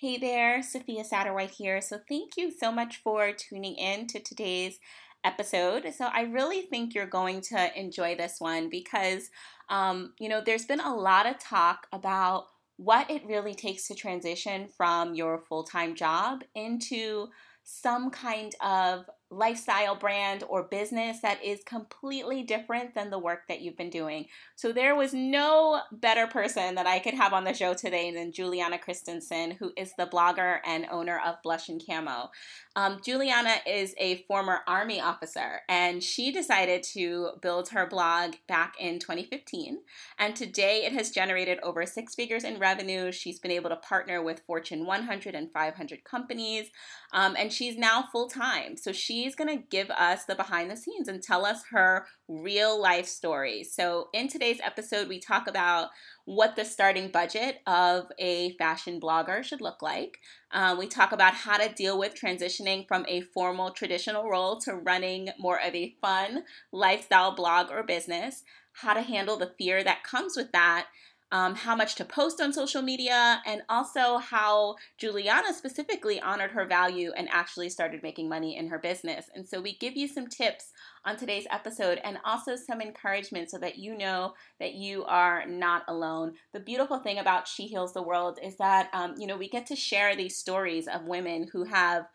Hey there, Sophia Satterwhite here. So, thank you so much for tuning in to today's episode. So, I really think you're going to enjoy this one because, um, you know, there's been a lot of talk about what it really takes to transition from your full time job into some kind of lifestyle brand or business that is completely different than the work that you've been doing. So there was no better person that I could have on the show today than Juliana Christensen, who is the blogger and owner of Blush and Camo. Um, Juliana is a former Army officer, and she decided to build her blog back in 2015. And today it has generated over six figures in revenue. She's been able to partner with Fortune 100 and 500 companies, um, and she's now full time. So she's going to give us the behind the scenes and tell us her real life stories. So in today's episode, we talk about what the starting budget of a fashion blogger should look like. Uh, we talk about how to deal with transitioning from a formal traditional role to running more of a fun lifestyle blog or business, how to handle the fear that comes with that, um, how much to post on social media, and also how Juliana specifically honored her value and actually started making money in her business. And so we give you some tips on today's episode and also some encouragement so that you know that you are not alone. The beautiful thing about She Heals the World is that, um, you know, we get to share these stories of women who have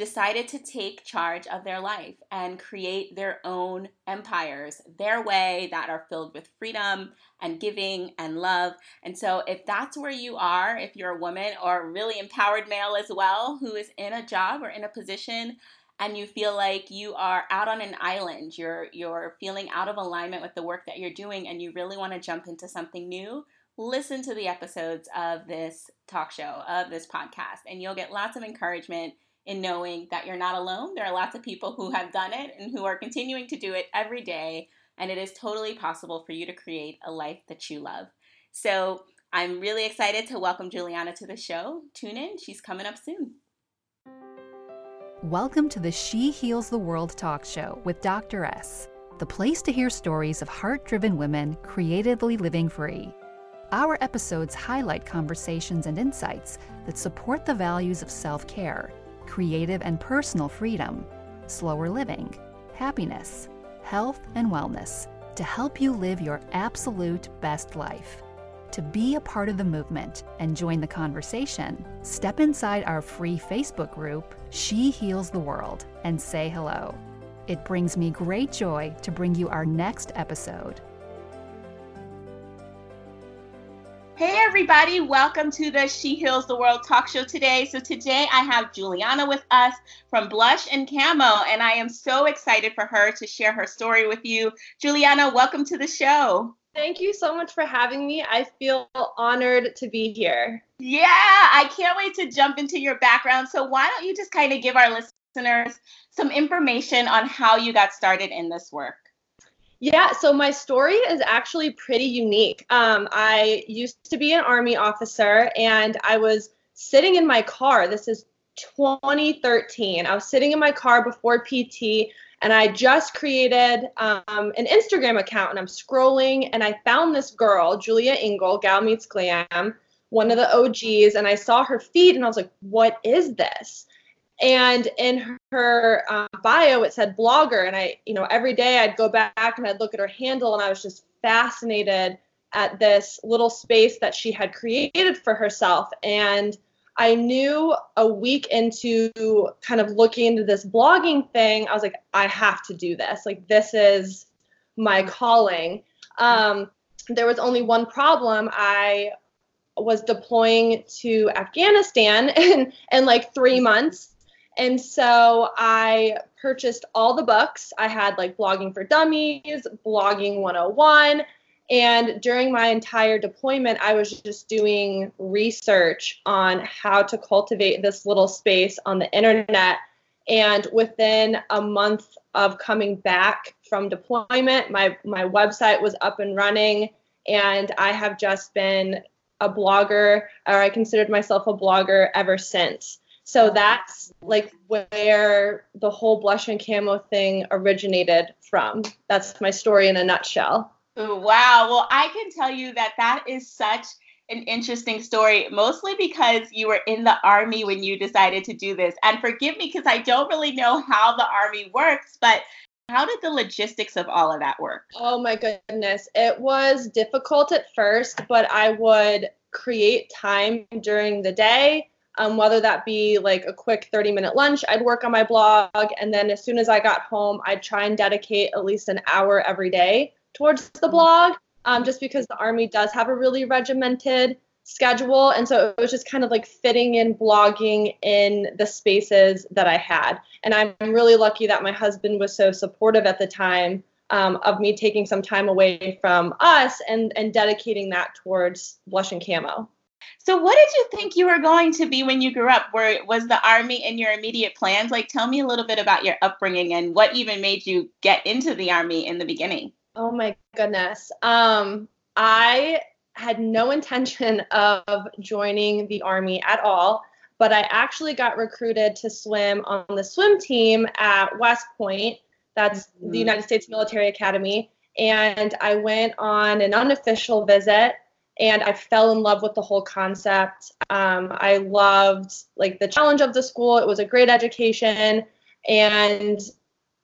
decided to take charge of their life and create their own empires their way that are filled with freedom and giving and love. And so, if that's where you are, if you're a woman or really empowered male as well who is in a job or in a position and you feel like you are out on an island, you're you're feeling out of alignment with the work that you're doing and you really want to jump into something new, listen to the episodes of this talk show, of this podcast, and you'll get lots of encouragement in knowing that you're not alone. There are lots of people who have done it and who are continuing to do it every day, and it is totally possible for you to create a life that you love. So I'm really excited to welcome Juliana to the show. Tune in, she's coming up soon. Welcome to the She Heals the World talk show with Dr. S, the place to hear stories of heart driven women creatively living free. Our episodes highlight conversations and insights that support the values of self care creative and personal freedom, slower living, happiness, health, and wellness to help you live your absolute best life. To be a part of the movement and join the conversation, step inside our free Facebook group, She Heals the World, and say hello. It brings me great joy to bring you our next episode. Hey, everybody, welcome to the She Heals the World talk show today. So, today I have Juliana with us from Blush and Camo, and I am so excited for her to share her story with you. Juliana, welcome to the show. Thank you so much for having me. I feel honored to be here. Yeah, I can't wait to jump into your background. So, why don't you just kind of give our listeners some information on how you got started in this work? Yeah, so my story is actually pretty unique. Um, I used to be an Army officer and I was sitting in my car. This is 2013. I was sitting in my car before PT and I just created um, an Instagram account and I'm scrolling and I found this girl, Julia Engel, Gal Meets Glam, one of the OGs, and I saw her feed and I was like, what is this? And in her um, bio it said blogger. And i you know every day i'd go back and i'd look at her handle and i was just fascinated at this little space that she had created for herself. And i knew a week into kind of looking into this blogging thing i was like i have to do this. Like this is my calling. Um, there was only one problem. I was deploying to afghanistan in, in like three months and so I purchased all the books. I had like Blogging for Dummies, Blogging 101. And during my entire deployment, I was just doing research on how to cultivate this little space on the internet. And within a month of coming back from deployment, my, my website was up and running. And I have just been a blogger, or I considered myself a blogger ever since. So that's like where the whole blush and camo thing originated from. That's my story in a nutshell. Ooh, wow. Well, I can tell you that that is such an interesting story, mostly because you were in the army when you decided to do this. And forgive me because I don't really know how the army works, but how did the logistics of all of that work? Oh my goodness. It was difficult at first, but I would create time during the day. Um, whether that be like a quick 30 minute lunch, I'd work on my blog. And then as soon as I got home, I'd try and dedicate at least an hour every day towards the mm-hmm. blog, um, just because the Army does have a really regimented schedule. And so it was just kind of like fitting in blogging in the spaces that I had. And I'm really lucky that my husband was so supportive at the time um, of me taking some time away from us and, and dedicating that towards Blush and Camo. So, what did you think you were going to be when you grew up? Were was the army in your immediate plans? Like, tell me a little bit about your upbringing and what even made you get into the army in the beginning. Oh my goodness. Um, I had no intention of joining the army at all, but I actually got recruited to swim on the swim team at West Point. That's mm-hmm. the United States Military Academy. And I went on an unofficial visit and I fell in love with the whole concept. Um, I loved like the challenge of the school. It was a great education. And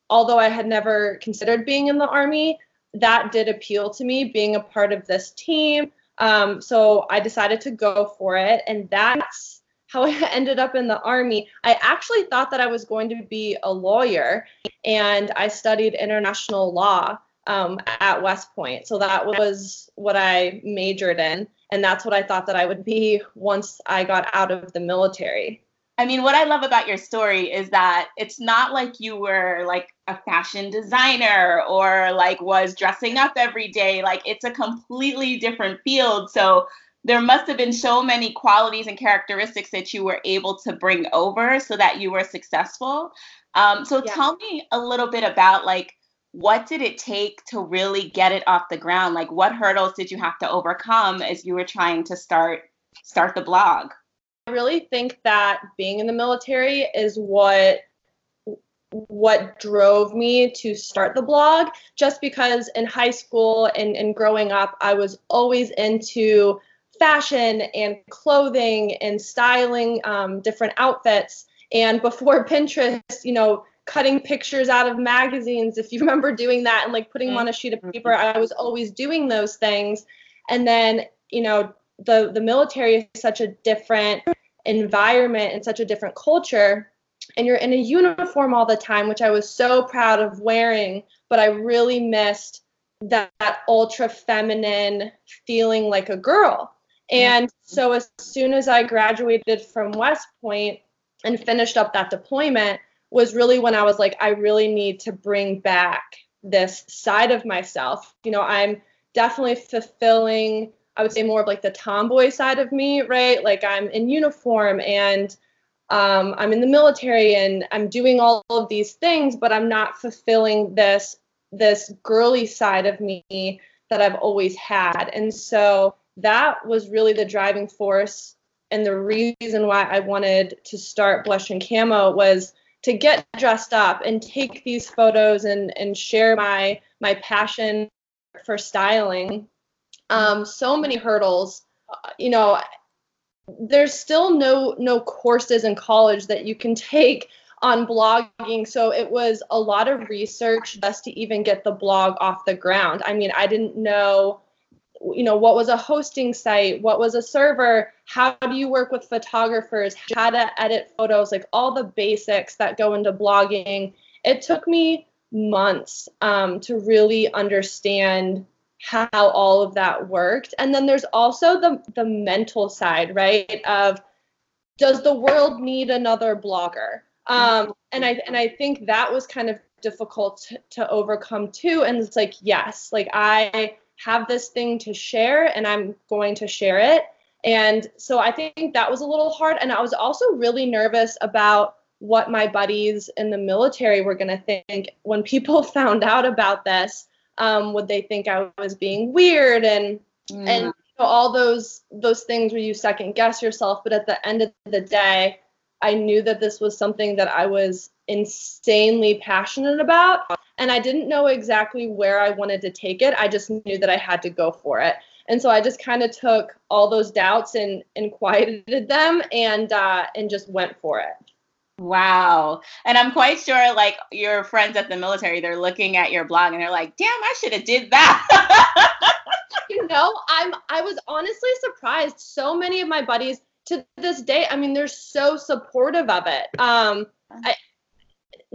although I had never considered being in the army, that did appeal to me, being a part of this team. Um, so I decided to go for it, and that's how I ended up in the army. I actually thought that I was going to be a lawyer, and I studied international law um, at West Point. So that was what I majored in, and that's what I thought that I would be once I got out of the military. I mean, what I love about your story is that it's not like you were like a fashion designer or like was dressing up every day. Like it's a completely different field. So there must have been so many qualities and characteristics that you were able to bring over so that you were successful. Um, so yeah. tell me a little bit about like what did it take to really get it off the ground? Like what hurdles did you have to overcome as you were trying to start start the blog? I really think that being in the military is what what drove me to start the blog just because in high school and, and growing up i was always into fashion and clothing and styling um, different outfits and before pinterest you know cutting pictures out of magazines if you remember doing that and like putting them on a sheet of mm-hmm. paper i was always doing those things. And then you know the the military is such a different environment and such a different culture and you're in a uniform all the time which i was so proud of wearing but i really missed that, that ultra feminine feeling like a girl. And so as soon as i graduated from west point and finished up that deployment was really when i was like i really need to bring back this side of myself you know i'm definitely fulfilling I would say more of like the tomboy side of me, right? Like I'm in uniform and um, I'm in the military and I'm doing all of these things, but I'm not fulfilling this this girly side of me that I've always had. And so that was really the driving force and the reason why I wanted to start Blush and Camo was to get dressed up and take these photos and and share my my passion for styling um, so many hurdles. Uh, you know, there's still no no courses in college that you can take on blogging. So it was a lot of research just to even get the blog off the ground. I mean, I didn't know you know what was a hosting site what was a server how do you work with photographers how to edit photos like all the basics that go into blogging it took me months um, to really understand how all of that worked. And then there's also the the mental side, right? Of does the world need another blogger? Um, and I and I think that was kind of difficult to, to overcome too. And it's like, yes, like I have this thing to share and I'm going to share it. And so I think that was a little hard. And I was also really nervous about what my buddies in the military were going to think when people found out about this um, would they think I was being weird and mm. and you know, all those those things where you second guess yourself. But at the end of the day, I knew that this was something that I was insanely passionate about, and I didn't know exactly where I wanted to take it. I just knew that I had to go for it. And so I just kind of took all those doubts and, and quieted them and uh, and just went for it. Wow. And I'm quite sure like your friends at the military, they're looking at your blog and they're like, damn, I should have did that. you know, I'm I was honestly surprised. So many of my buddies to this day, I mean, they're so supportive of it. Um I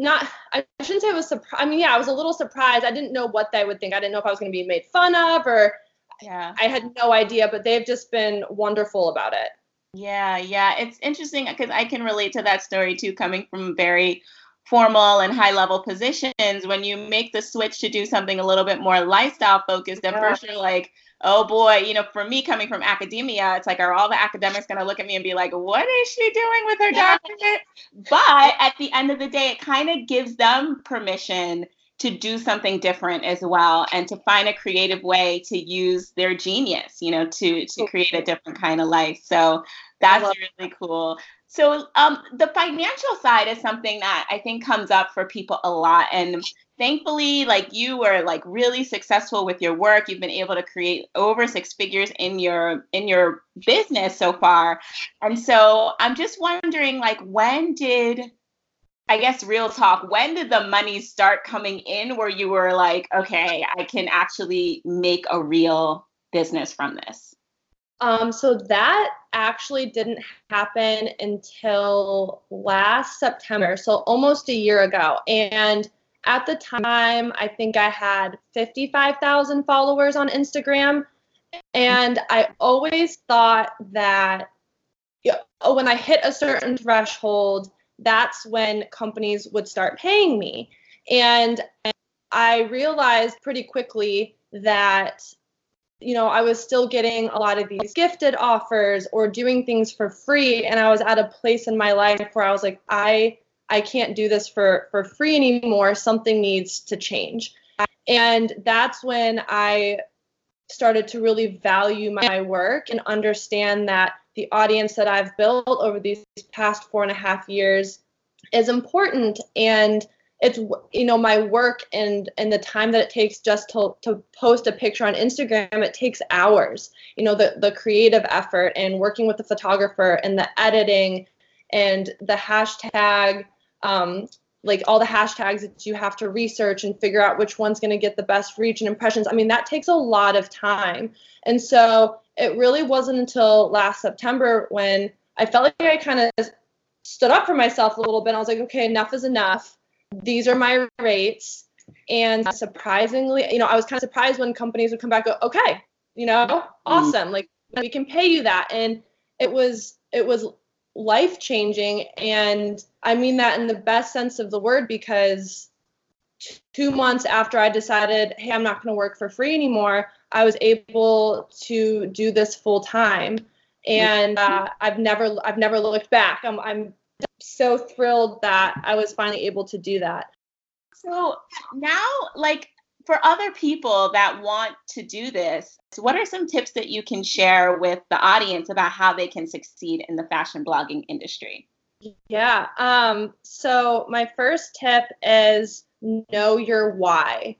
not I shouldn't say I was surprised. I mean, yeah, I was a little surprised. I didn't know what they would think. I didn't know if I was gonna be made fun of or yeah. I had no idea, but they've just been wonderful about it. Yeah, yeah. It's interesting because I can relate to that story too, coming from very formal and high level positions. When you make the switch to do something a little bit more lifestyle focused, at yeah. first you're like, oh boy, you know, for me coming from academia, it's like, are all the academics going to look at me and be like, what is she doing with her doctorate? but at the end of the day, it kind of gives them permission to do something different as well and to find a creative way to use their genius you know to to create a different kind of life. So that's really cool. So um, the financial side is something that i think comes up for people a lot and thankfully like you were like really successful with your work you've been able to create over six figures in your in your business so far and so i'm just wondering like when did I guess real talk, when did the money start coming in where you were like, okay, I can actually make a real business from this? Um, so that actually didn't happen until last September, so almost a year ago. And at the time, I think I had 55,000 followers on Instagram. And I always thought that know, oh, when I hit a certain threshold, that's when companies would start paying me. And I realized pretty quickly that you know, I was still getting a lot of these gifted offers or doing things for free and I was at a place in my life where I was like I I can't do this for for free anymore. Something needs to change. And that's when I started to really value my work and understand that the audience that I've built over these past four and a half years is important and it's you know my work and and the time that it takes just to, to post a picture on instagram it takes hours you know the the creative effort and working with the photographer and the editing and the hashtag um, like all the hashtags that you have to research and figure out which one's going to get the best reach and impressions i mean that takes a lot of time and so it really wasn't until last September when I felt like I kind of stood up for myself a little bit. I was like, okay, enough is enough. These are my rates. And surprisingly, you know, I was kind of surprised when companies would come back, go, okay, you know, mm-hmm. awesome. Like we can pay you that. And it was, it was life changing. And I mean that in the best sense of the word because two months after I decided, hey, I'm not going to work for free anymore, I was able to do this full time, and uh, I've never I've never looked back. I'm I'm so thrilled that I was finally able to do that. So now, like for other people that want to do this, what are some tips that you can share with the audience about how they can succeed in the fashion blogging industry? Yeah. Um, so my first tip is know your why.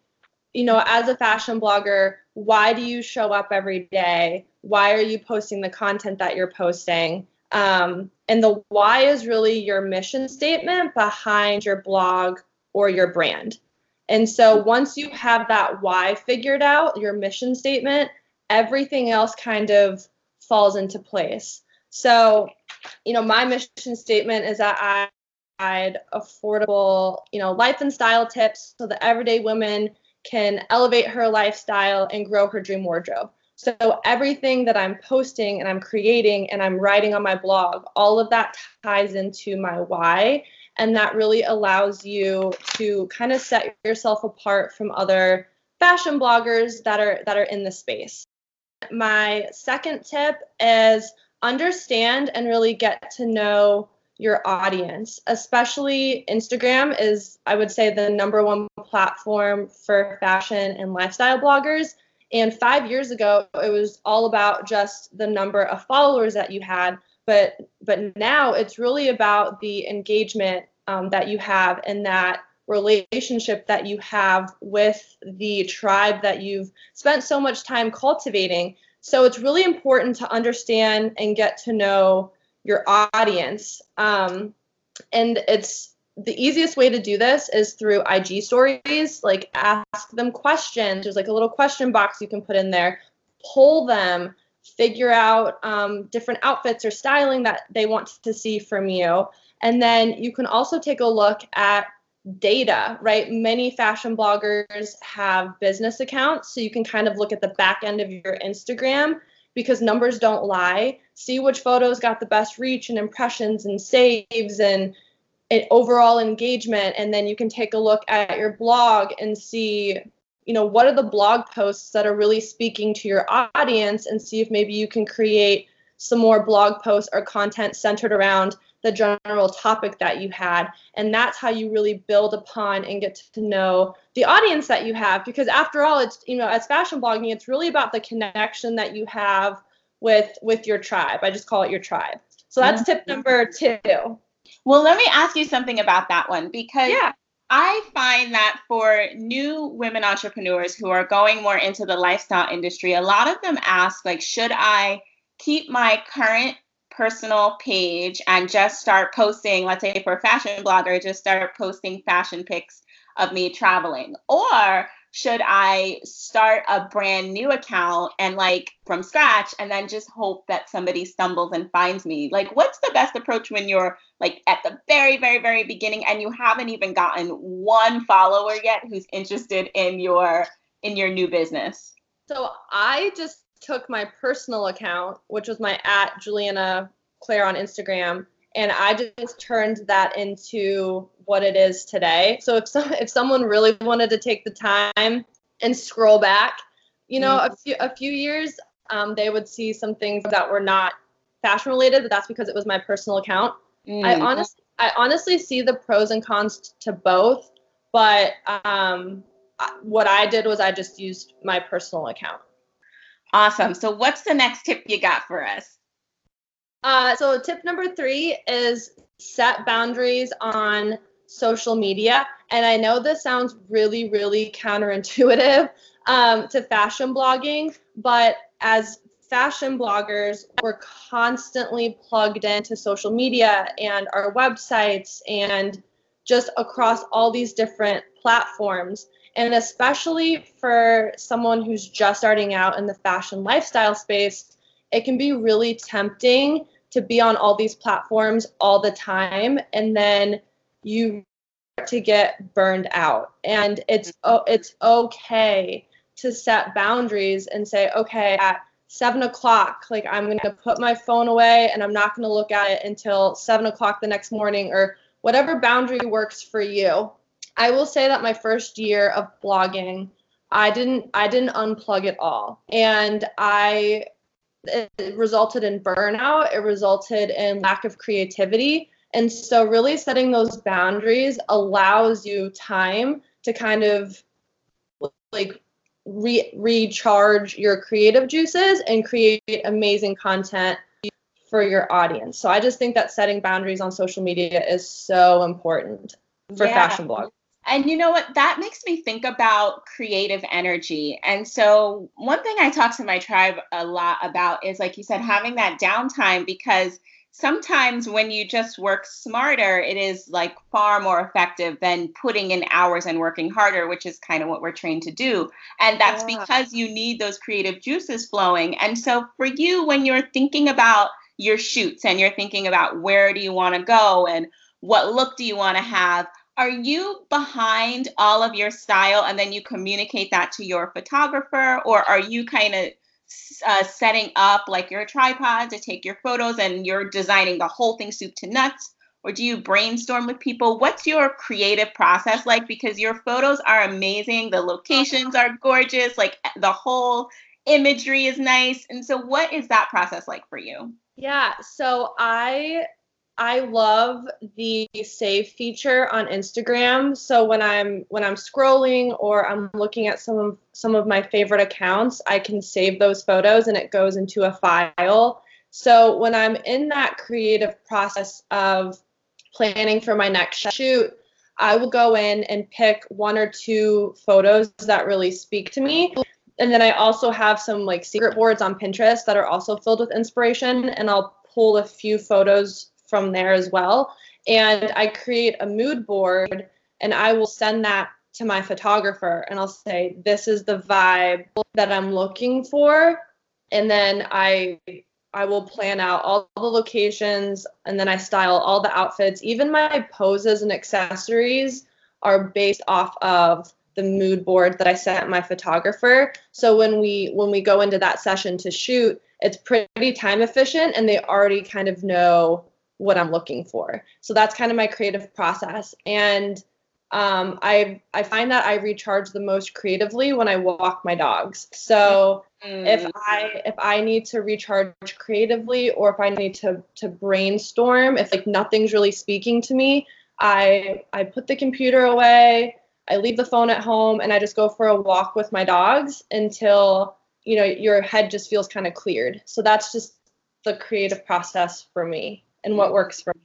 You know, as a fashion blogger, why do you show up every day? Why are you posting the content that you're posting? Um, and the why is really your mission statement behind your blog or your brand. And so once you have that why figured out, your mission statement, everything else kind of falls into place. So, you know, my mission statement is that I provide affordable, you know, life and style tips so that everyday women can elevate her lifestyle and grow her dream wardrobe. So everything that I'm posting and I'm creating and I'm writing on my blog, all of that ties into my why and that really allows you to kind of set yourself apart from other fashion bloggers that are that are in the space. My second tip is understand and really get to know your audience, especially Instagram is, I would say, the number one platform for fashion and lifestyle bloggers. And five years ago, it was all about just the number of followers that you had. But but now it's really about the engagement um, that you have and that relationship that you have with the tribe that you've spent so much time cultivating So it's really important to understand and get to know your audience. Um, and it's the easiest way to do this is through IG stories. Like ask them questions. There's like a little question box you can put in there. Pull them. Figure out um, different outfits or styling that they want to see from you. And then you can also take a look at data, right? Many fashion bloggers have business accounts, so you can kind of look at the back end of your Instagram because numbers don't lie. See which photos got the best reach and impressions and saves and, overall engagement and then you can take a look at your blog and see you know what are the blog posts that are really speaking to your audience and see if maybe you can create some more blog posts or content centered around the general topic that you had. And that's how you really build upon and get to know the audience that you have. Because after all, it's, you know, as fashion blogging, it's really about the connection that you have with with your tribe. I just call it your tribe. So that's mm-hmm. tip number two. Well, let me ask you something about that one because yeah. I find that for new women entrepreneurs who are going more into the lifestyle industry, a lot of them ask, like, should I keep my current personal page and just start posting, let's say for a fashion blogger, just start posting fashion pics of me traveling? Or should I start a brand new account and like from scratch and then just hope that somebody stumbles and finds me? Like, what's the best approach when you're like at the very, very, very beginning and you haven't even gotten one follower yet who's interested in your in your new business? So I just took my personal account, which was my at Juliana Claire on Instagram, and I just turned that into what it is today. So if some if someone really wanted to take the time and scroll back, you know, mm-hmm. a few a few years, um, they would see some things that were not fashion related, but that's because it was my personal account. Mm-hmm. I honestly I honestly see the pros and cons to both, but um, what I did was I just used my personal account. Awesome. So, what's the next tip you got for us? Uh, so, tip number three is set boundaries on social media. And I know this sounds really, really counterintuitive um, to fashion blogging, but as fashion bloggers, we're constantly plugged into social media and our websites and just across all these different platforms. And especially for someone who's just starting out in the fashion lifestyle space, it can be really tempting to be on all these platforms all the time and then you to get burned out. And it's oh, it's okay to set boundaries and say, okay, at seven o'clock, like I'm gonna put my phone away and I'm not gonna look at it until seven o'clock the next morning or whatever boundary works for you. I will say that my first year of blogging, I didn't I didn't unplug it all, and I it resulted in burnout. It resulted in lack of creativity, and so really setting those boundaries allows you time to kind of like re- recharge your creative juices and create amazing content for your audience. So I just think that setting boundaries on social media is so important for yeah. fashion blogs. And you know what? That makes me think about creative energy. And so, one thing I talk to my tribe a lot about is, like you said, having that downtime because sometimes when you just work smarter, it is like far more effective than putting in hours and working harder, which is kind of what we're trained to do. And that's yeah. because you need those creative juices flowing. And so, for you, when you're thinking about your shoots and you're thinking about where do you want to go and what look do you want to have, are you behind all of your style and then you communicate that to your photographer? Or are you kind of uh, setting up like your tripod to take your photos and you're designing the whole thing soup to nuts? Or do you brainstorm with people? What's your creative process like? Because your photos are amazing the locations are gorgeous like the whole imagery is nice. And so what is that process like for you? Yeah so i I love the save feature on Instagram. So when I'm when I'm scrolling or I'm looking at some of some of my favorite accounts, I can save those photos and it goes into a file. So when I'm in that creative process of planning for my next shoot, I will go in and pick one or two photos that really speak to me and then I also have some like secret boards on Pinterest that are also filled with inspiration, and I'll pull a few photos from there as well. And I create a mood board, and I will send that to my photographer, and I'll say, "This is the vibe that I'm looking for," and then I I will plan out all the locations and then I style all the outfits. Even my poses and accessories are based off of the mood board that I sent my photographer. So when we when we go into that session to shoot, it's pretty time efficient and they already kind of know what I'm looking for. So that's kind of my creative process. And um, I I find that I recharge the most creatively when I walk my dogs. So mm. if I if I need to recharge creatively or if I need to to brainstorm, if like nothing's really speaking to me, I I put the computer away, I leave the phone at home, and I just go for a walk with my dogs until you know your head just feels kind of cleared. So that's just the creative process for me and what works for me.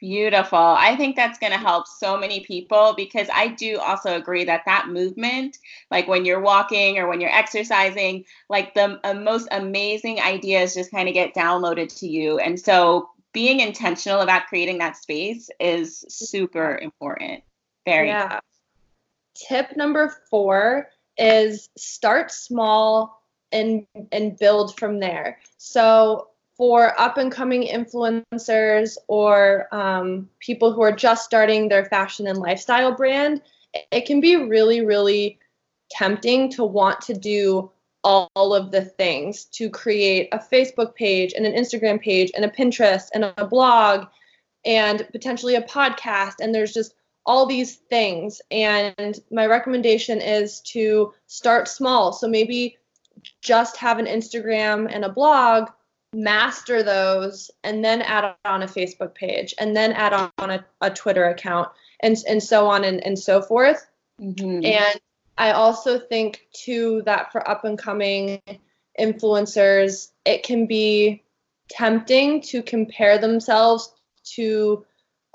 Beautiful. I think that's going to help so many people because I do also agree that that movement, like when you're walking or when you're exercising, like the uh, most amazing ideas just kind of get downloaded to you. And so being intentional about creating that space is super important. Very. Yeah. Tip number four is start small and and build from there. So for up and coming influencers or um, people who are just starting their fashion and lifestyle brand, it can be really, really tempting to want to do all, all of the things to create a Facebook page and an Instagram page and a Pinterest and a blog and potentially a podcast. And there's just all these things. And my recommendation is to start small. So maybe just have an Instagram and a blog master those and then add on a Facebook page and then add on a, a Twitter account and and so on and, and so forth. Mm-hmm. And I also think too that for up and coming influencers, it can be tempting to compare themselves to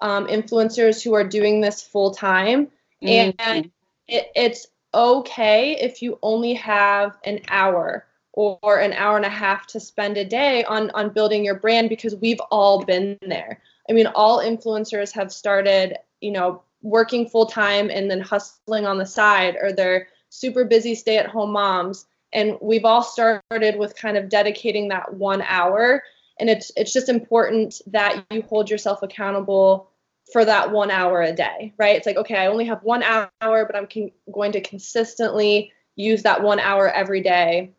um, influencers who are doing this full time. Mm-hmm. And it, it's okay if you only have an hour or an hour and a half to spend a day on on building your brand because we've all been there. I mean, all influencers have started, you know, working full time and then hustling on the side or they're super busy stay-at-home moms and we've all started with kind of dedicating that 1 hour and it's it's just important that you hold yourself accountable for that 1 hour a day, right? It's like, okay, I only have 1 hour, but I'm con- going to consistently use that 1 hour every day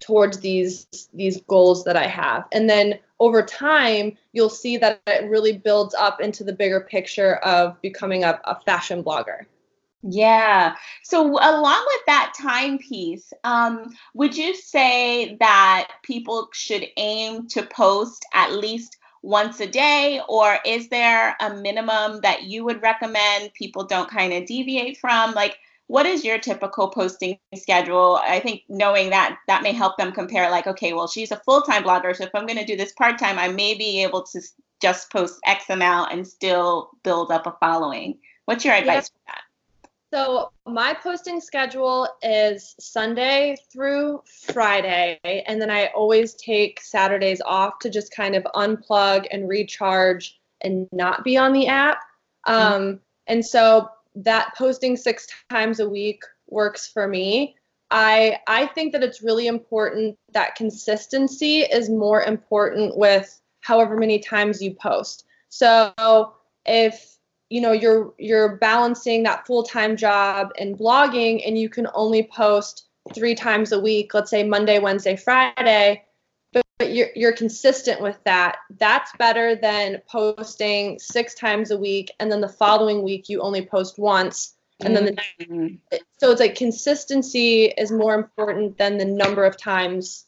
towards these these goals that I have. And then over time, you'll see that it really builds up into the bigger picture of becoming a, a fashion blogger. Yeah. So along with that time piece, um, would you say that people should aim to post at least once a day, or is there a minimum that you would recommend people don't kind of deviate from? Like, what is your typical posting schedule i think knowing that that may help them compare like okay well she's a full-time blogger so if i'm going to do this part-time i may be able to just post x amount and still build up a following what's your advice yeah. for that so my posting schedule is sunday through friday and then i always take saturdays off to just kind of unplug and recharge and not be on the app mm-hmm. um, and so that posting six times a week works for me. I I think that it's really important that consistency is more important with however many times you post. So if you know you're you're balancing that full-time job and blogging and you can only post 3 times a week, let's say Monday, Wednesday, Friday, but you're, you're consistent with that that's better than posting six times a week and then the following week you only post once and then the mm-hmm. so it's like consistency is more important than the number of times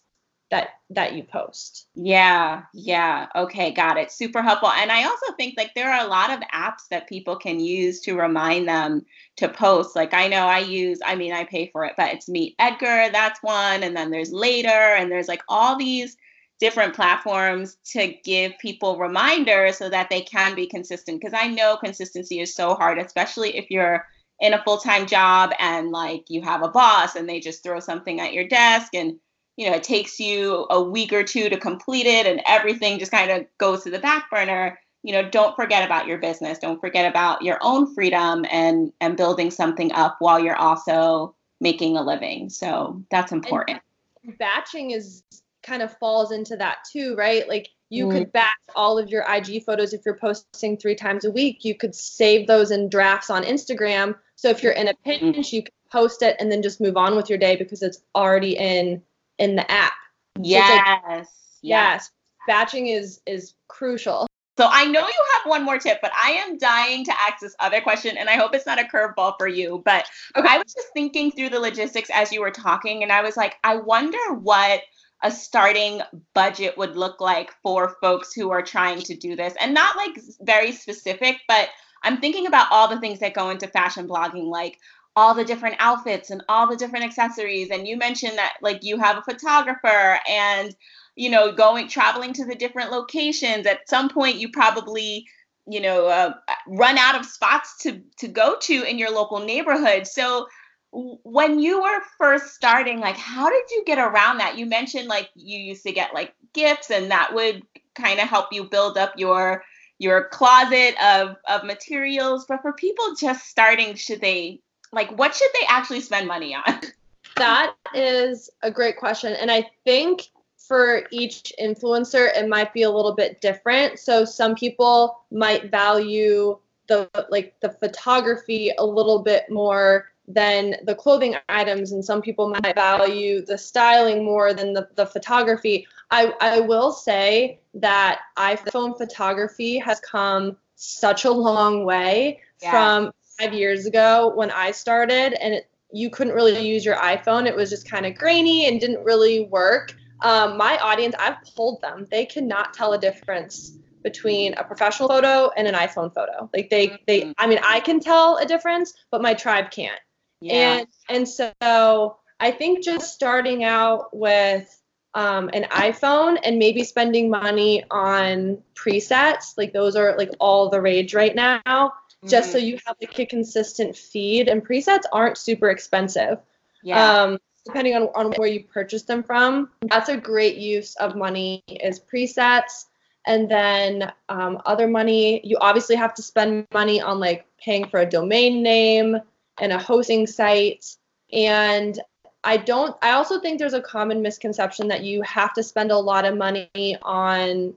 that that you post. Yeah yeah. Okay got it. Super helpful. And i also think like there are a lot of apps that people can use to remind them to post. Like i know i use i mean i pay for it but it's MeetEdgar that's one and then there's later and there's like all these different platforms to give people reminders so that they can be consistent. Because i know consistency is so hard especially if you're in a full-time job and like you have a boss and they just throw something at your desk and you know it takes you a week or two to complete it and everything just kind of goes to the back burner you know don't forget about your business don't forget about your own freedom and and building something up while you're also making a living so that's important and batching is kind of falls into that too right like you mm. could batch all of your IG photos if you're posting three times a week. You could save those in drafts on Instagram. So if you're in a mm-hmm. pinch, you can post it and then just move on with your day because it's already in in the app. Yes. So like, yes. Batching is is crucial. So I know you have one more tip, but I am dying to ask this other question, and I hope it's not a curveball for you. But okay. I was just thinking through the logistics as you were talking, and I was like, I wonder what a starting budget would look like for folks who are trying to do this and not like very specific but i'm thinking about all the things that go into fashion blogging like all the different outfits and all the different accessories. And you mentioned that like you have a photographer and you know going traveling to the different locations. At some point you probably you know uh, run out of spots to to go to in your local neighborhood. So when you were first starting like how did you get around that? You mentioned like you used to get like gifts and that would kind of help you build up your your closet of of materials. But for people just starting should they like what should they actually spend money on? That is a great question and i think for each influencer it might be a little bit different. So some people might value the like the photography a little bit more than the clothing items and some people might value the styling more than the, the photography. I, I will say that iphone photography has come such a long way yeah. from five years ago when i started and it, you couldn't really use your iphone. It was just kind of grainy and didn't really work. Um, my audience i've polled them. They cannot tell a difference between a professional photo and an iphone photo. Like they they mm-hmm. i mean i can tell a difference but my tribe can't. Yeah. And and so I think just starting out with um, an iPhone and maybe spending money on presets, like those are like all the rage right now, mm-hmm. just so mm-hmm. you have like a consistent feed. And presets aren't super expensive. Yeah. Um, depending on, on where you purchase them from. That's a great use of money is presets. And then um, other money, you obviously have to spend money on like paying for a domain name, and a hosting site. And I don't, I also think there's a common misconception that you have to spend a lot of money on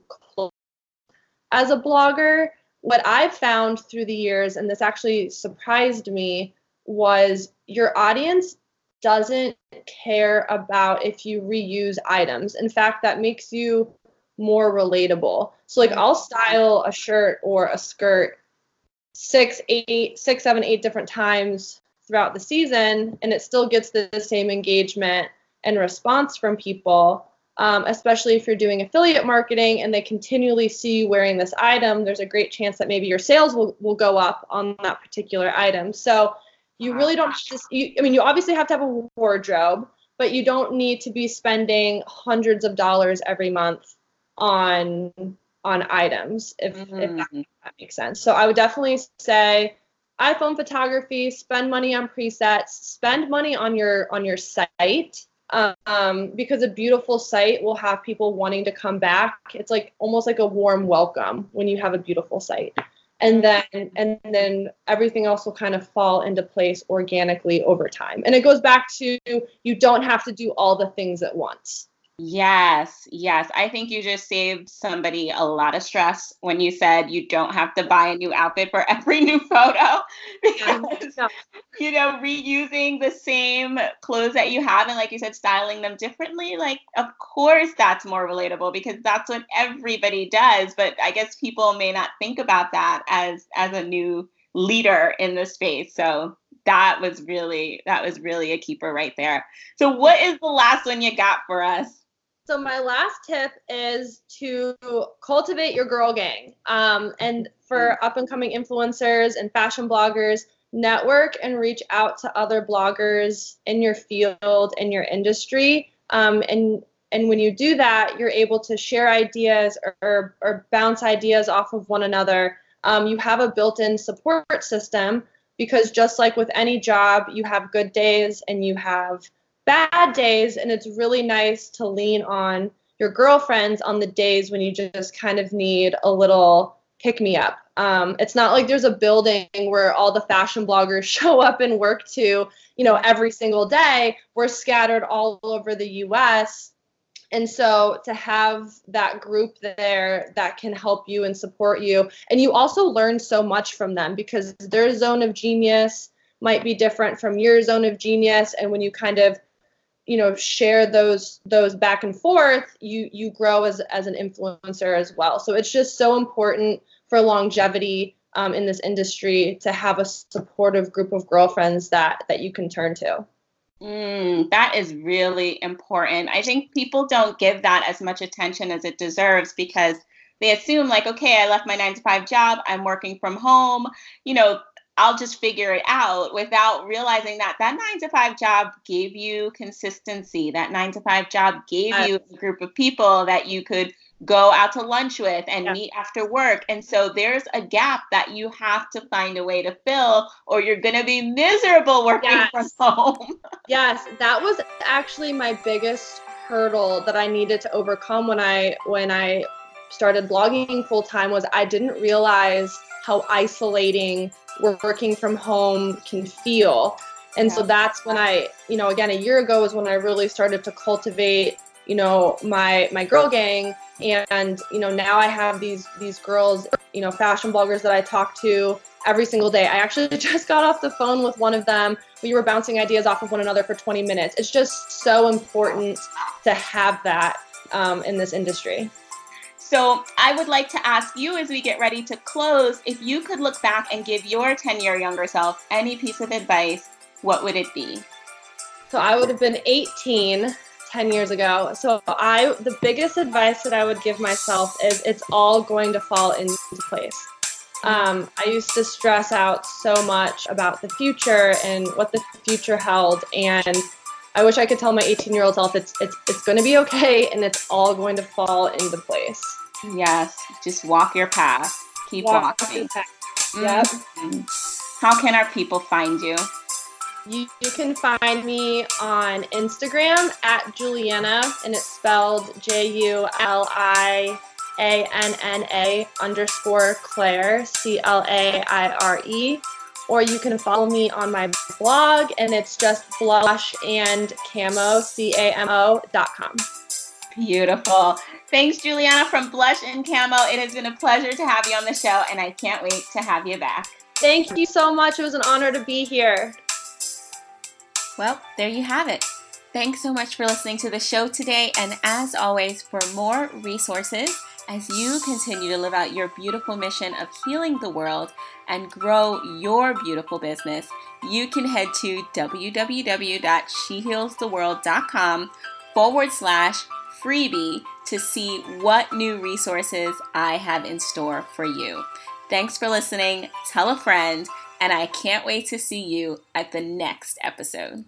as a blogger. What I've found through the years, and this actually surprised me, was your audience doesn't care about if you reuse items. In fact, that makes you more relatable. So, like, I'll style a shirt or a skirt six, eight, six, seven, eight different times throughout the season, and it still gets the, same engagement and response from people. Um, especially if you're doing affiliate marketing and they continually see you wearing this item, there's a great chance that maybe your sales will, will go up on that particular item. So you really don't just, you, I mean, you obviously have to have a wardrobe, but you don't need to be spending hundreds of dollars every month on on items if, mm-hmm. if that, mm-hmm. that makes sense so i would definitely say iphone photography spend money on presets spend money on your on your site um, because a beautiful site will have people wanting to come back. It's like almost like a warm welcome when you have a beautiful site and then and then everything else will kind of fall into place organically over time. And it goes back to you don't have to do all the things at once Yes, yes. I think you just saved somebody a lot of stress when you said you don't have to buy a new outfit for every new photo because, you know, reusing the same clothes that you have and, like you said, styling them differently. Like, of course, that's more relatable because that's what everybody does. But I guess people may not think about that as as a new leader in the space. So that was really that was really a keeper right there. So, what is the last one you got for us? So my last tip is to cultivate your girl gang. Um, and for mm. up and coming influencers and fashion bloggers, network and reach out to other bloggers in your field in your industry. Um, and and when you do that, you're able to share ideas or, or, or bounce ideas off of one another. Um, you have a built-in support system because just like with any job, you have good days and you have bad days, and it's really nice to lean on your girlfriends on the days when you just kind of need a little pick me up. Um, it's not like there's a building where all the fashion bloggers show up and work to, you know, every single day. We're scattered all over the US. And so to have that group there that can help you and support you, and you also learn so much from them because their zone of genius might be different from your zone of genius. And when you kind of you know share those those back and forth you you grow as as an influencer as well so it's just so important for longevity um, in this industry to have a supportive group of girlfriends that that you can turn to Mm, that is really important. I think people don't give that as much attention as it deserves because they assume, like, okay, I left my nine to five job, I'm working from home. You know, I'll just figure it out without realizing that that nine to five job gave you consistency. That nine to five job gave yes. you a group of people that you could go out to lunch with and yes. meet after work. And so there's a gap that you have to find a way to fill, or you're going to be miserable working yes. from home. yes, that was actually my biggest hurdle that I needed to overcome when I when I started blogging full time was I didn't realize how isolating working from home can feel. And yeah. so that's when I, you know, again, a year ago was when I really started to cultivate, you know, my my girl gang. And you know, now I have these these girls, you know, fashion bloggers that I talk to every single day. I actually just got off the phone with one of them. We were bouncing ideas off of one another for 20 minutes. It's just so important to have that um, in this industry. So I would like to ask you as we get ready to close if you could look back and give your 10 year younger self any piece of advice, what would it be? So I would have been 18 10 years ago. So I the biggest advice that I would give myself is it's all going to fall into place. Um, I used to stress out so much about the future and what the future held and I wish I could tell my 18 year old self it's it's it's going to be okay and it's all going to fall into place. Yes, just walk your path. Keep walk walking. Mm-hmm. Yep. Mm-hmm. How can our people find you? you? You can find me on Instagram at Julianna, and it's spelled J U L I A N N A underscore Claire, C L A I R E or you can follow me on my blog, and it's just blush and camo, C A M O dot com. Beautiful. Thanks, Julianna from Blush and Camo. It has been a pleasure to have you on the show, and I can't wait to have you back. Thank you so much. It was an honor to be here. Well, there you have it. Thanks so much for listening to the show today. And as always, for more resources, as you continue to live out your beautiful mission of healing the world and grow your beautiful business, you can head to www.shehealstheworld.com forward slash freebie to see what new resources I have in store for you. Thanks for listening. Tell a friend, and I can't wait to see you at the next episode.